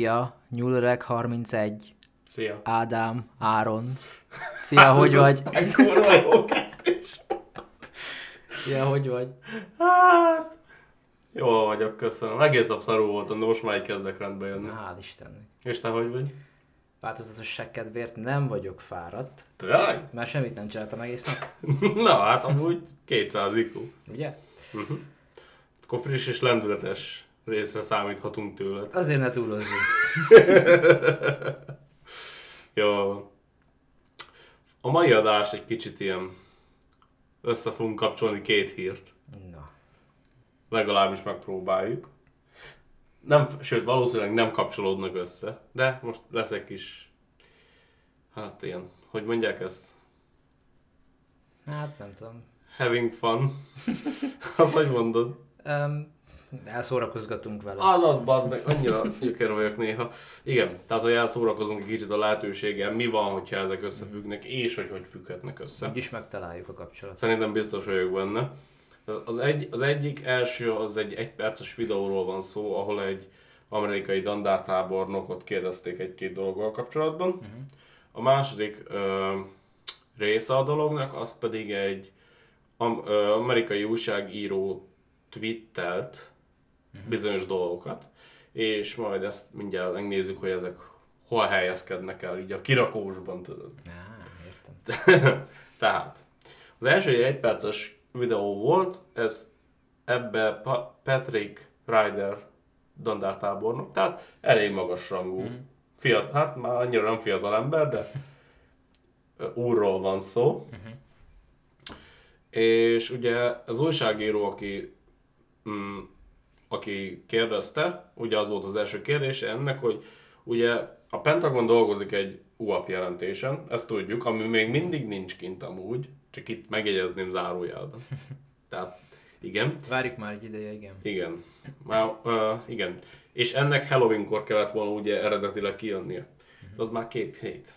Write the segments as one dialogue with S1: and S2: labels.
S1: Szia, Nyulreg 31,
S2: Szia.
S1: Ádám, Áron. Szia, hogy
S2: ez
S1: vagy?
S2: aztán kurva jó kezdés.
S1: Szia, hogy vagy?
S2: Hát, jó vagyok, köszönöm. Egész nap szarú voltam, de most már így kezdek rendbe jönni.
S1: Hál' Istennek.
S2: És te hogy vagy?
S1: Változatosság kedvéért nem vagyok fáradt,
S2: Tényleg?
S1: mert semmit nem csináltam egész nap,
S2: Na, hát amúgy 200 IQ.
S1: ugye?
S2: Akkor friss és lendületes részre számíthatunk tőled.
S1: Azért ne túlozzunk.
S2: Jó. van. A mai adás egy kicsit ilyen össze fogunk kapcsolni két hírt.
S1: Na,
S2: Legalábbis megpróbáljuk. Nem, sőt, valószínűleg nem kapcsolódnak össze, de most lesz egy kis, hát ilyen, hogy mondják ezt?
S1: hát nem tudom.
S2: Having fun. Az hogy mondod?
S1: Um, elszórakozgatunk vele.
S2: Az az, bazd meg, annyira gyökér vagyok néha. Igen, tehát hogy elszórakozunk egy kicsit a lehetőséggel, mi van, hogyha ezek összefüggnek, és hogy hogy függhetnek össze.
S1: Úgyis megtaláljuk a kapcsolatot.
S2: Szerintem biztos vagyok benne. Az, egy, az egyik első, az egy egyperces videóról van szó, ahol egy amerikai dandártábornokot kérdezték egy-két dologgal kapcsolatban. Uh-huh. A második ö, része a dolognak, az pedig egy am, ö, amerikai újságíró twittelt. Bizonyos dolgokat, és majd ezt mindjárt megnézzük, hogy ezek hol helyezkednek el, így a kirakósban, tudod.
S1: Á, értem.
S2: Tehát, az első egy egyperces videó volt, ez ebbe Pa- Patrick Ryder dandártábornok, tehát elég magas rangú. Mm. Fiat, hát már annyira nem fiatal ember, de úrról van szó. Mm-hmm. És ugye az újságíró, aki, mm, aki kérdezte, ugye az volt az első kérdése ennek, hogy ugye a Pentagon dolgozik egy UAP jelentésen, ezt tudjuk, ami még mindig nincs kint amúgy, csak itt megjegyezném zárójelben. Tehát igen,
S1: Várjuk már egy ideje, igen.
S2: igen. Már, uh, igen. És ennek Halloweenkor kellett volna ugye eredetileg kijönnie. De az már két hét.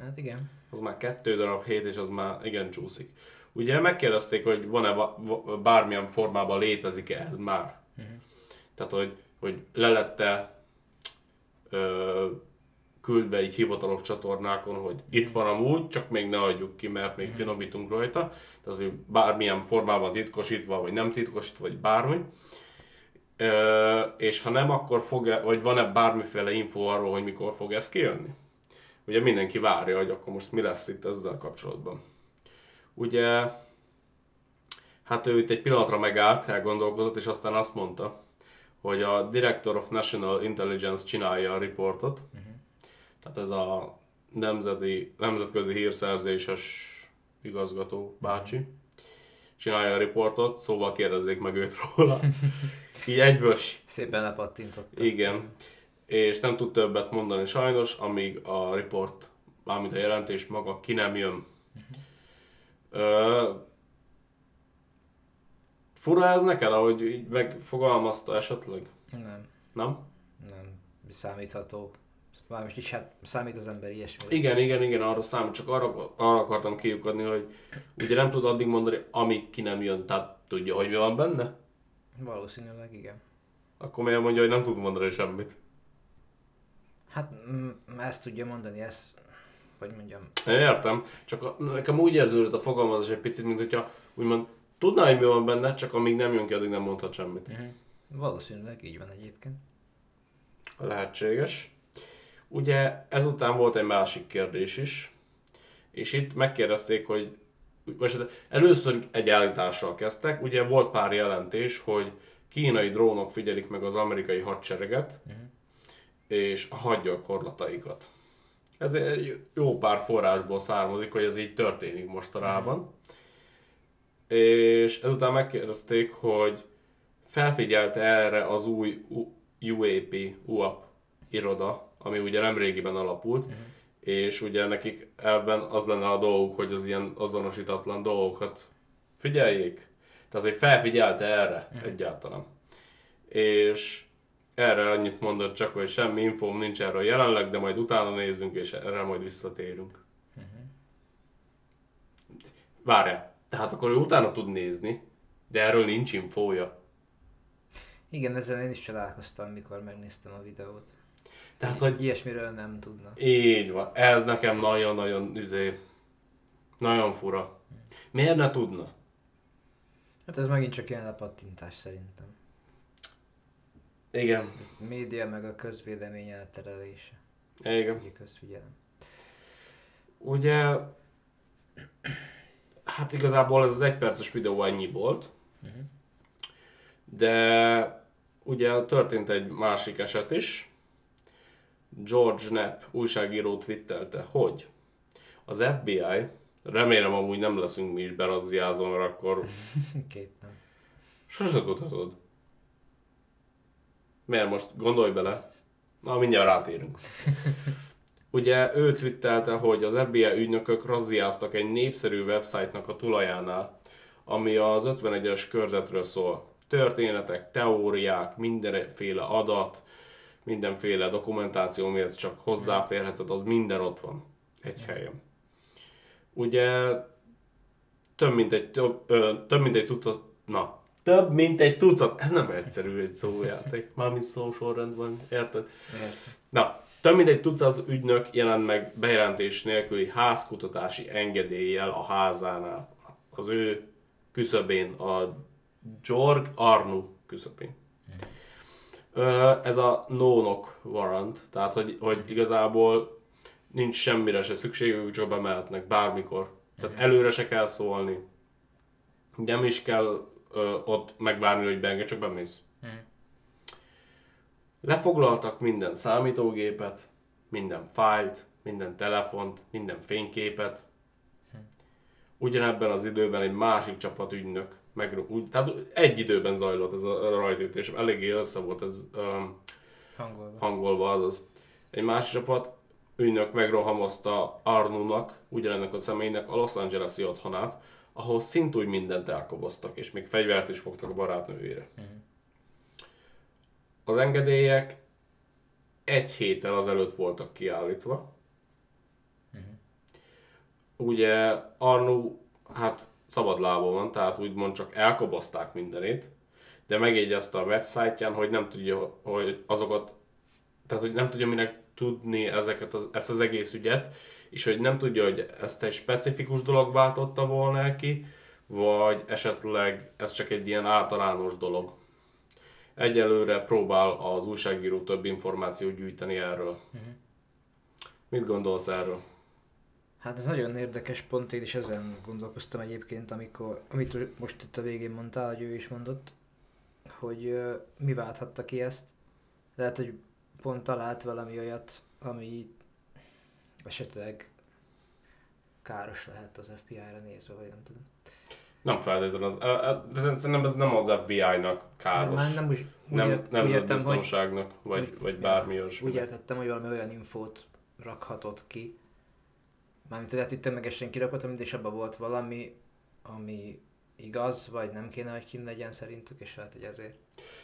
S1: Hát igen.
S2: Az már kettő darab hét, és az már igen csúszik. Ugye megkérdezték, hogy van-e va- va- bármilyen formában létezik-e ez már. Tehát, hogy, hogy le lette ö, küldve egy hivatalos csatornákon, hogy itt van amúgy, csak még ne adjuk ki, mert még finomítunk rajta. Tehát, hogy bármilyen formában titkosítva, vagy nem titkosítva, vagy bármi. Ö, és ha nem, akkor fog-e, vagy van-e bármiféle info arról, hogy mikor fog ez kijönni? Ugye mindenki várja, hogy akkor most mi lesz itt ezzel kapcsolatban. Ugye, hát ő itt egy pillanatra megállt, elgondolkozott, és aztán azt mondta, hogy a Director of National Intelligence csinálja a riportot. Uh-huh. Tehát ez a nemzeti, nemzetközi hírszerzéses igazgató bácsi csinálja a riportot, szóval kérdezzék meg őt róla. Így egyből
S1: Szépen lepattintott.
S2: igen, és nem tud többet mondani sajnos, amíg a report, mármint a jelentés maga ki nem jön. Ö, fura ez neked, ahogy így megfogalmazta esetleg?
S1: Nem,
S2: Nem?
S1: nem számítható. Mármint is hát számít az ember ilyesmi.
S2: Igen, igen, igen, arra számít, csak arra, arra akartam kiukadni, hogy ugye nem tud addig mondani, amíg ki nem jön, tehát tudja, hogy mi van benne?
S1: Valószínűleg igen.
S2: Akkor miért mondja, hogy nem tud mondani semmit?
S1: Hát mm, ezt tudja mondani, ezt, hogy mondjam,
S2: Én értem, csak a, nekem úgy érződött a fogalmazás egy picit, mint hogyha úgymond tudná, hogy mi van benne, csak amíg nem jön ki, addig nem mondhat semmit.
S1: valószínűleg így van egyébként.
S2: Lehetséges. Ugye ezután volt egy másik kérdés is, és itt megkérdezték, hogy hát először egy állítással kezdtek, ugye volt pár jelentés, hogy kínai drónok figyelik meg az amerikai hadsereget, és a hadgyakorlataikat. Ez egy jó pár forrásból származik, hogy ez így történik mostanában. És ezután megkérdezték, hogy felfigyelte erre az új UAP, UAP iroda, ami ugye nem régiben alapult, és ugye nekik ebben az lenne a dolguk, hogy az ilyen azonosítatlan dolgokat figyeljék. Tehát, hogy felfigyelte erre egyáltalán. És erre annyit mondott csak, hogy semmi infóm nincs erről jelenleg, de majd utána nézzünk, és erre majd visszatérünk. Várjál, tehát akkor ő utána tud nézni, de erről nincs infója.
S1: Igen, ezen én is csodálkoztam, mikor megnéztem a videót.
S2: Tehát, hogy
S1: Ilyesmiről nem tudna.
S2: így van. Ez nekem nagyon-nagyon üzé. Nagyon fura. Miért ne tudna?
S1: Hát ez megint csak ilyen lepattintás szerintem.
S2: Igen.
S1: A média meg a közvélemény elterelése.
S2: Igen.
S1: Ugye közfigyelem.
S2: Ugye, hát igazából ez az egyperces videó ennyi volt,
S1: Uh-huh.
S2: de ugye történt egy másik eset is. George Knapp újságíró twittelte, hogy az FBI, remélem amúgy nem leszünk mi is berazziázva, mert akkor
S1: Két nem.
S2: sose tudhatod. Miért most? Gondolj bele. Na, mindjárt rátérünk. Ugye ő twittelte, hogy az FBI ügynökök razziáztak egy népszerű website-nak a tulajánál, ami az 51-es körzetről szól. Történetek, teóriák, mindenféle adat, mindenféle dokumentáció, amihez csak hozzáférheted, az minden ott van egy helyen. Ugye több mint egy, több, ö, több mint egy tucat, na, több mint egy tucat, ez nem egyszerű egy szójáték, mármint szósorrendben, érted?
S1: Értem.
S2: Na, több mint egy tucat ügynök jelent meg bejelentés nélküli házkutatási engedéllyel a házánál. Az ő küszöbén, a Georg Arnu küszöbén. Ez a no-knock warrant, tehát hogy, hogy igazából nincs semmire se szükségük, csak bemehetnek bármikor. Tehát előre se kell szólni. Nem is kell ö, ott megvárni, hogy beenged, csak bemész. Lefoglaltak minden számítógépet, minden fájlt, minden telefont, minden fényképet. Ugyanebben az időben egy másik csapat ügynök, meg, úgy, tehát egy időben zajlott ez a rajtütés, eléggé össze volt ez um,
S1: Hangolva.
S2: hangolva, azaz. Egy másik csapat ügynök megrohamozta Arnunak, ugyanennek a személynek a Los Angeles-i otthonát, ahol szintúgy mindent elkoboztak, és még fegyvert is fogtak a barátnőjére. Az engedélyek egy héttel azelőtt voltak kiállítva. Ugye Arnu, hát szabad lábon van, tehát úgymond csak elkobozták mindenét, de megjegyezte a websájtján, hogy nem tudja, hogy azokat, tehát hogy nem tudja minek tudni ezeket az, ezt az egész ügyet, és hogy nem tudja, hogy ezt egy specifikus dolog váltotta volna ki, vagy esetleg ez csak egy ilyen általános dolog. Egyelőre próbál az újságíró több információt gyűjteni erről. Mit gondolsz erről?
S1: Hát ez nagyon érdekes pont, én is ezen gondolkoztam egyébként, amikor, amit most itt a végén mondtál, hogy ő is mondott, hogy ö, mi válthatta ki ezt. Lehet, hogy pont talált valami olyat, ami esetleg káros lehet az FBI-ra nézve, vagy nem tudom.
S2: Nem feltétlenül az, de szerintem ez nem az FBI-nak káros.
S1: Már nem úgy, úgy,
S2: nem,
S1: ért- úgy
S2: nem
S1: értem, hogy,
S2: biztonságnak, vagy,
S1: hogy-
S2: vagy
S1: ja,
S2: bármi olyasmi.
S1: úgy értettem, hogy valami olyan infót rakhatott ki, mármint lehet, hogy tömegesen kirakott, amit és abban volt valami, ami igaz, vagy nem kéne, hogy kint legyen szerintük, és lehet, hogy ezért.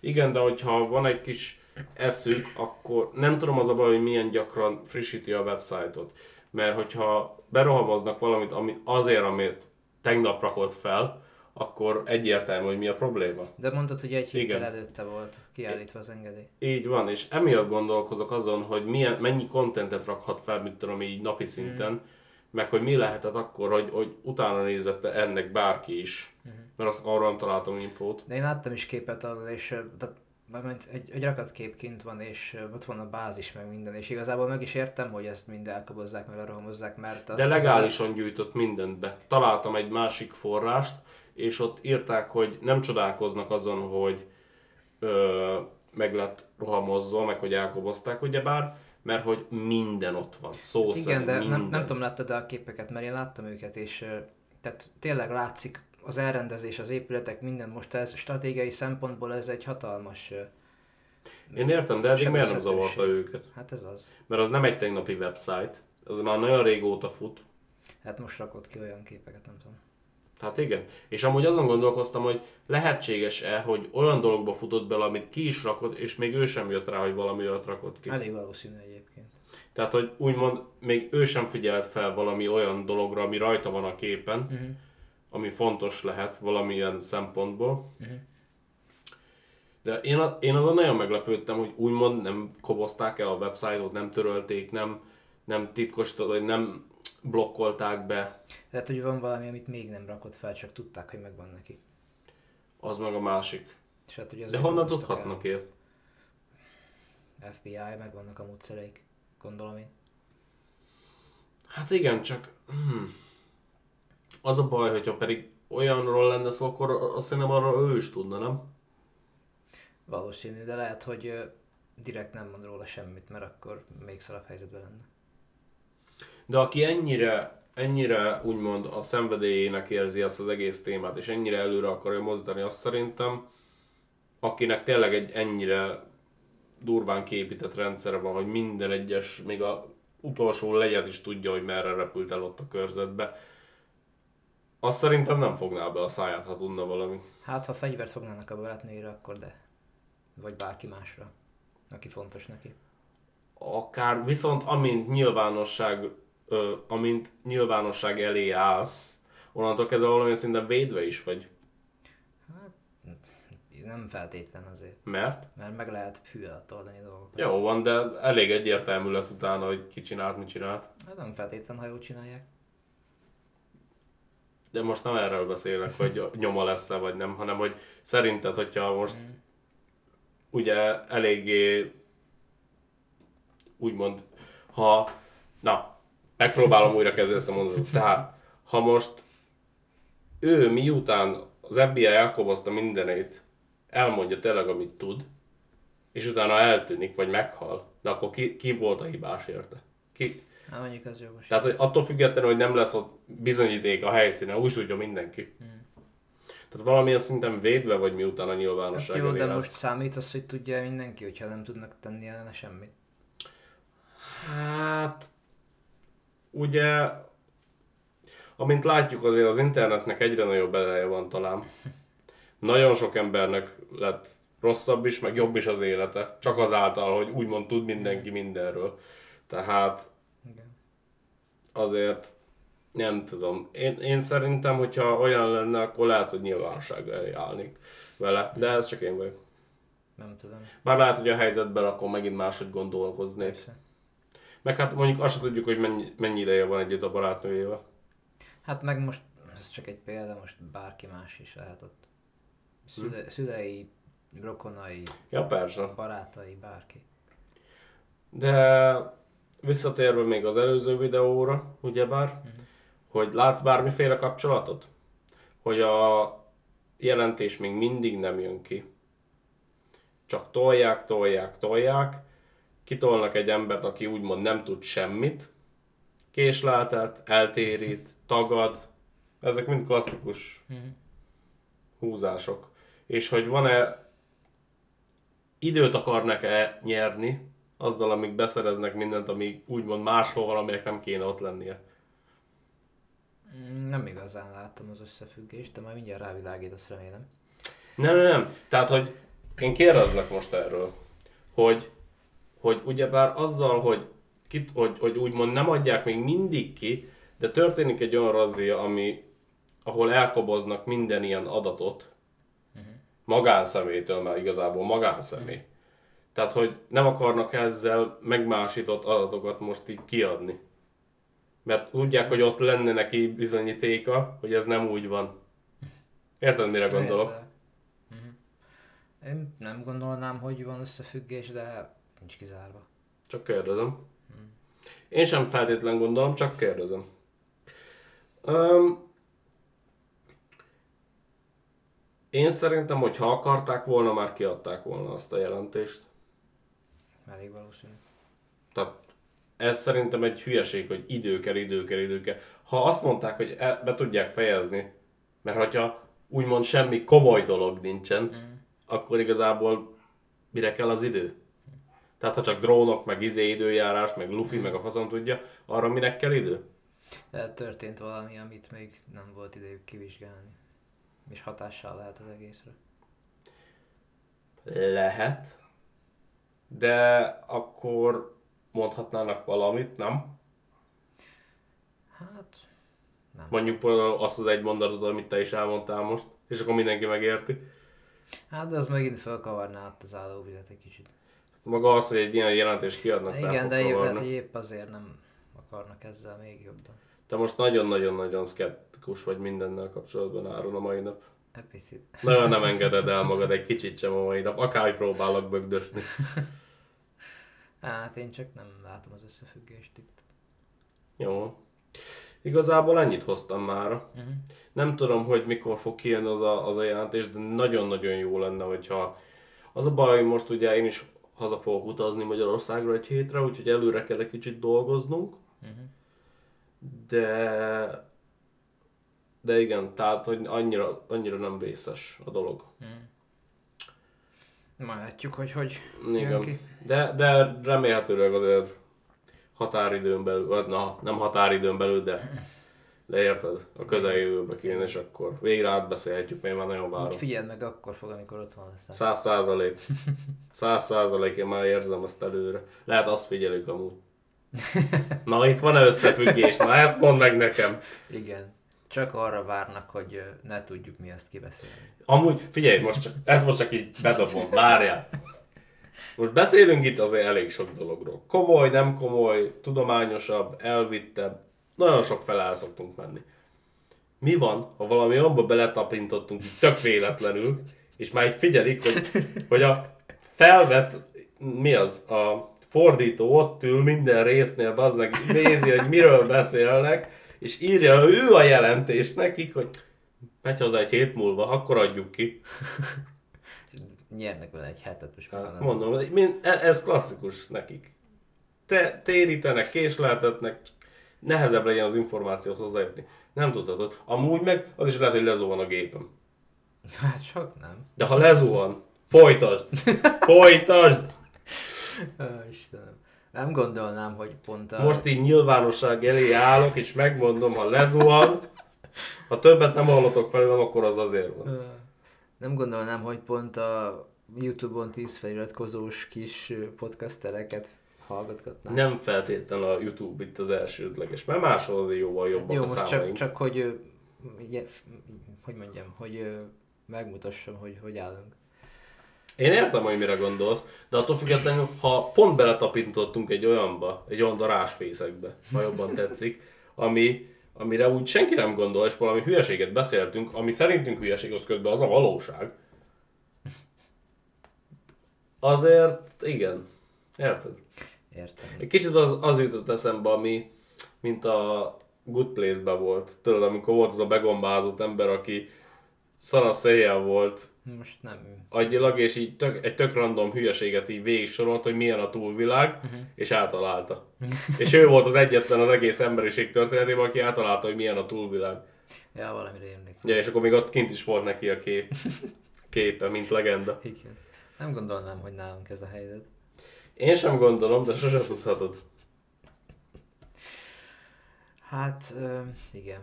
S2: Igen, de hogyha van egy kis eszük, akkor nem tudom az a baj, hogy milyen gyakran frissíti a websájtot. Mert hogyha berohamoznak valamit ami azért, amit tegnap rakott fel, akkor egyértelmű, hogy mi a probléma.
S1: De mondtad, hogy egy héttel
S2: Igen.
S1: előtte volt kiállítva az engedély.
S2: Így van, és emiatt gondolkozok azon, hogy milyen, mennyi kontentet rakhat fel, mit tudom, így napi szinten, mm. meg hogy mi lehetett akkor, hogy, hogy utána nézette ennek bárki is. Mm. Mert azt arra nem találtam infót.
S1: De én láttam is képet arról, és tehát, mármint egy, egy rakat kép kint van, és ott van a bázis, meg minden, és igazából meg is értem, hogy ezt mind elkobozzák, meg lerohamozzák, mert az,
S2: De
S1: az-
S2: legálisan gyűjtött mindent be. Találtam egy másik forrást, és ott írták, hogy nem csodálkoznak azon, hogy ö, meg lett rohamozva, meg hogy elkobozták, ugyebár, mert hogy minden ott van. Szó
S1: Igen,
S2: szerint
S1: de
S2: minden.
S1: nem, nem tudom, láttad a képeket, mert én láttam őket, és tehát tényleg látszik az elrendezés, az épületek, minden most ez stratégiai szempontból ez egy hatalmas,
S2: Én értem, de eddig miért nem zavarta őket?
S1: hát ez az.
S2: Mert az nem egy tegnapi website, az már nagyon régóta fut.
S1: Hát most rakott ki olyan képeket, nem tudom.
S2: Hát igen. És amúgy azon gondolkoztam, hogy lehetséges-e, hogy olyan dologba futott bele, amit ki is rakott, és még ő sem jött rá, hogy valami olyat rakott ki.
S1: Elég valószínű egyébként.
S2: Tehát, hogy úgymond még ő sem figyelt fel valami olyan dologra, ami rajta van a képen,
S1: Uh-huh.
S2: Ami fontos lehet valamilyen szempontból.
S1: Mhm.
S2: De én, a, én azon nagyon meglepődtem, hogy úgymond nem kobozták el a websájtot, nem törölték, nem, nem titkosították, vagy nem blokkolták be.
S1: Lehet, hogy van valami, amit még nem rakott fel, csak tudták, hogy megvan neki.
S2: Az meg a másik.
S1: És hát, hogy
S2: De honnan tudhatnak ilyet?
S1: FBI, meg vannak a módszereik, gondolom én.
S2: Hát igen, csak hmm, az a baj, hogyha pedig olyanról lenne szó, akkor azt hiszem arra ő is tudna, nem?
S1: Valószínű, de lehet, hogy direkt nem mond róla semmit, mert akkor még szarabb helyzetben lenne.
S2: De aki ennyire, ennyire úgymond a szenvedélyének érzi azt az egész témát, és ennyire előre akarja mozdani, azt szerintem, akinek tényleg egy ennyire durván képített rendszere van, hogy minden egyes, még a utolsó legyet is tudja, hogy merre repült el ott a körzetbe, azt szerintem nem fogná be a száját, ha tudna valami.
S1: Hát, ha fegyvert fognának a barátnőire, akkor de. Vagy bárki másra, aki fontos neki.
S2: Akár, viszont amint nyilvánosság, ö, amint nyilvánosság elé állsz, onnantól kezdve valamilyen szinten védve is vagy.
S1: Nem feltétlen azért,
S2: Mert?
S1: mert meg lehet fű alatt oldani dolgokat.
S2: Jó van, de elég egyértelmű lesz utána, hogy ki csinált, mit csinált.
S1: Hát nem feltétlen, ha jól csinálják.
S2: De most nem erről beszélek, hogy nyoma lesz-e vagy nem, hanem hogy szerinted, hogyha most ugye eléggé úgymond, ha, na, megpróbálom újra kezdeni ezt a mondatot. Tehát, ha most ő miután az FBI elkobozta mindenét, elmondja tényleg, amit tud, és utána eltűnik, vagy meghal, de akkor ki, ki volt a hibás érte? Ki?
S1: Hát mondjuk az jogos.
S2: Tehát, hogy attól függetlenül, hogy nem lesz ott bizonyíték a helyszínen, úgy tudja mindenki. Tehát valamilyen szinten védve vagy miután a
S1: Hát
S2: nyilvánosság
S1: jó,
S2: elé
S1: de most számít az, hogy tudja mindenki, hogyha nem tudnak tenni ellene semmit.
S2: Hát, ugye, amint látjuk azért az internetnek egyre nagyobb ereje van talán. Nagyon sok embernek lett rosszabb is, meg jobb is az élete, csak azáltal, hogy úgymond tud mindenki mindenről. Tehát
S1: Igen.
S2: azért nem tudom. Én, én szerintem, hogyha olyan lenne, akkor lehet, hogy nyilvánosság elé állnék vele, de ez csak én vagyok.
S1: Nem tudom.
S2: Bár lehet, hogy a helyzetben akkor megint máshogy gondolkoznék.
S1: Persze.
S2: Meg hát mondjuk azt tudjuk, hogy mennyi, mennyi ideje van együtt a barátnőjével.
S1: Hát meg most, ez csak egy példa, most bárki más is lehet ott. Szüle, szülei, rokonai,
S2: Ja, persze.
S1: barátai, bárki.
S2: De visszatérve még az előző videóra, ugyebár,
S1: Mhm.
S2: hogy látsz bármiféle kapcsolatot? Hogy a jelentés még mindig nem jön ki. Csak tolják, tolják, tolják. Kitolnak egy embert, aki úgymond nem tud semmit. Késleltet, eltérít, tagad. Ezek mind klasszikus
S1: Mhm.
S2: húzások. És hogy van-e időt akarnak-e nyerni azzal, amíg beszereznek mindent, ami úgymond máshol van, aminek nem kéne ott lennie.
S1: Mm, Nem igazán láttam az összefüggést, de majd mindjárt rávilágítasz, remélem.
S2: Nem, nem, nem. Tehát, hogy én kérdezlek most erről, hogy, hogy ugyebár azzal, hogy, kit, hogy, hogy úgymond nem adják még mindig ki, de történik egy olyan razzia, ami, ahol elkoboznak minden ilyen adatot, magánszemélytől, mert igazából magánszemély. Tehát, hogy nem akarnak ezzel megmásított adatokat most így kiadni. Mert tudják, hogy ott lenne neki bizonyítéka, hogy ez nem úgy van. Érted, mire gondolok?
S1: Mhm. Én nem gondolnám, hogy van összefüggés, de nincs kizárva.
S2: Csak kérdezem. Én sem feltétlen gondolom, csak kérdezem. Um, én szerintem, hogy ha akarták volna, már kiadták volna azt a jelentést.
S1: Elég valószínű.
S2: Tehát ez szerintem egy hülyeség, hogy idő kell, idő kell, idő kell. Ha azt mondták, hogy el, be tudják fejezni, mert hogyha úgymond semmi komoly dolog nincsen, mm. akkor igazából mire kell az idő? Tehát ha csak drónok, meg izé időjárás, meg lufi, meg a faszom tudja, arra minek kell idő?
S1: De történt valami, amit még nem volt idejük kivizsgálni. És hatással lehet az egészre.
S2: Lehet. De akkor mondhatnának valamit, nem?
S1: Hát, nem.
S2: Mondjuk például azt az egy mondatot, amit te is elmondtál most, és akkor mindenki megérti.
S1: Hát de az megint felkavarná át az állóvizet egy kicsit.
S2: Maga az, hogy egy ilyen jelentést kiadnak, fel
S1: Igen, de épp, hát épp azért nem akarnak ezzel még jobban.
S2: Te most nagyon-nagyon-nagyon szkeptikus vagy mindennel kapcsolatban Áron a mai nap.
S1: Epicit.
S2: Nagyon nem engeded el magad egy kicsit sem a mai nap, akárhogy próbálok bögdösni.
S1: Hát én csak nem látom az összefüggést itt.
S2: Jó. Igazából ennyit hoztam már.
S1: Uh-huh.
S2: Nem tudom, hogy mikor fog kijönni az a, az a jelentés, de nagyon-nagyon jó lenne, hogyha... Az a baj, hogy most ugye én is haza fogok utazni Magyarországra egy hétre, úgyhogy előre kell egy kicsit dolgoznunk.
S1: Uh-huh.
S2: De... De igen, tehát, hogy annyira, annyira nem vészes a dolog.
S1: Majd látjuk, hogy hogy
S2: Igen.
S1: ki.
S2: De, de remélhetőleg azért határidőn belül, vagy na, nem határidőn belül, de, de érted, a közeljövőbe kéne, és akkor végre átbeszélhetjük, mert már nagyon
S1: Úgy
S2: várom.
S1: figyeld meg akkor fog, amikor otthon leszel.
S2: Száz százalék. Száz százalék, én már érzem azt előre. Lehet azt figyelik amúgy. Na, itt van-e összefüggés? Na, ezt mondd meg nekem.
S1: Igen. Csak arra várnak, hogy ne tudjuk mi azt kibeszélni.
S2: Amúgy, figyelj, most csak, ez most csak így bedobom, várjál. Most beszélünk itt azért elég sok dologról. Komoly, nem komoly, tudományosabb, elvittebb, nagyon sok fel el szoktunk menni. Mi van, ha valami abba beletapintottunk tök véletlenül, és már figyelik, hogy, hogy a felvett, mi az, a fordító ott ül minden résznél, az meg nézi, hogy miről beszélnek, és írja ő a jelentést nekik, hogy megy haza egy hét múlva, akkor adjuk ki.
S1: Nyernek vele egy hetet, most
S2: Hát, mondom, e- ez klasszikus nekik. Te, térítenek, késleltetnek, nehezebb legyen az információhoz hozzájutni. Nem tudhatod. Amúgy meg az is lehet, hogy lezuhan a gépem.
S1: Hát sok nem.
S2: De ha lezuhan, folytasd! Folytasd!
S1: Ó, Istenem. Nem gondolnám, hogy pont a...
S2: Most így nyilvánosság elé állok, és megmondom, ha lezuhan, ha többet nem hallotok felőlem, akkor az azért van.
S1: Nem gondolnám, hogy pont a Youtube-on 10 feliratkozós kis podcastereket hallgatgatnám.
S2: Nem feltétlenül a YouTube itt az elsődleges, mert máshol azért jóval jobbak
S1: Jó,
S2: a
S1: most csak,
S2: számaink.
S1: csak hogy, hogy mondjam, hogy megmutassam, hogy hogy állunk.
S2: Én értem, hogy mire gondolsz, de attól függetlenül, ha pont beletapintottunk egy olyanba, egy olyan darásfészekbe, ha jobban tetszik, ami, amire úgy senki nem gondol, és valami hülyeséget beszéltünk, ami szerintünk hülyeség, az közben az a valóság. Azért, igen. Érted?
S1: Értem.
S2: Egy kicsit az, az jutott eszembe, ami, mint a Good place volt. Tudod, amikor volt az a begombázott ember, aki szanaszéjjel volt,
S1: Most nem.
S2: agyilag, és így tök, egy tök random hülyeséget így végig sorolt, hogy milyen a túlvilág, uh-huh. és általálta. és ő volt az egyetlen az egész emberiség történetében, aki általálta, hogy milyen a túlvilág.
S1: Ja, valamire emlékszem.
S2: Ja, és akkor még ott kint is volt neki a kép, képe, mint legenda.
S1: Igen. Nem gondolnám, hogy nálunk ez a helyzet.
S2: Én sem gondolom, de sose tudhatod.
S1: Hát, ö, igen.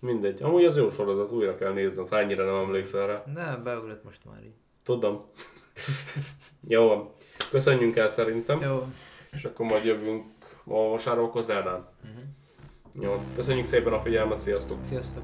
S2: Mindegy. Amúgy az jó sorozat, újra kell nézned, ha ennyire nem emlékszel rá.
S1: Nem, beugrott most már így.
S2: Tudom. jó van. Köszönjünk el szerintem,
S1: Jó,
S2: és akkor majd jövünk ma vasárolkozernál.
S1: Mhm.
S2: Jó. Köszönjük szépen a figyelmet, sziasztok!
S1: sziasztok!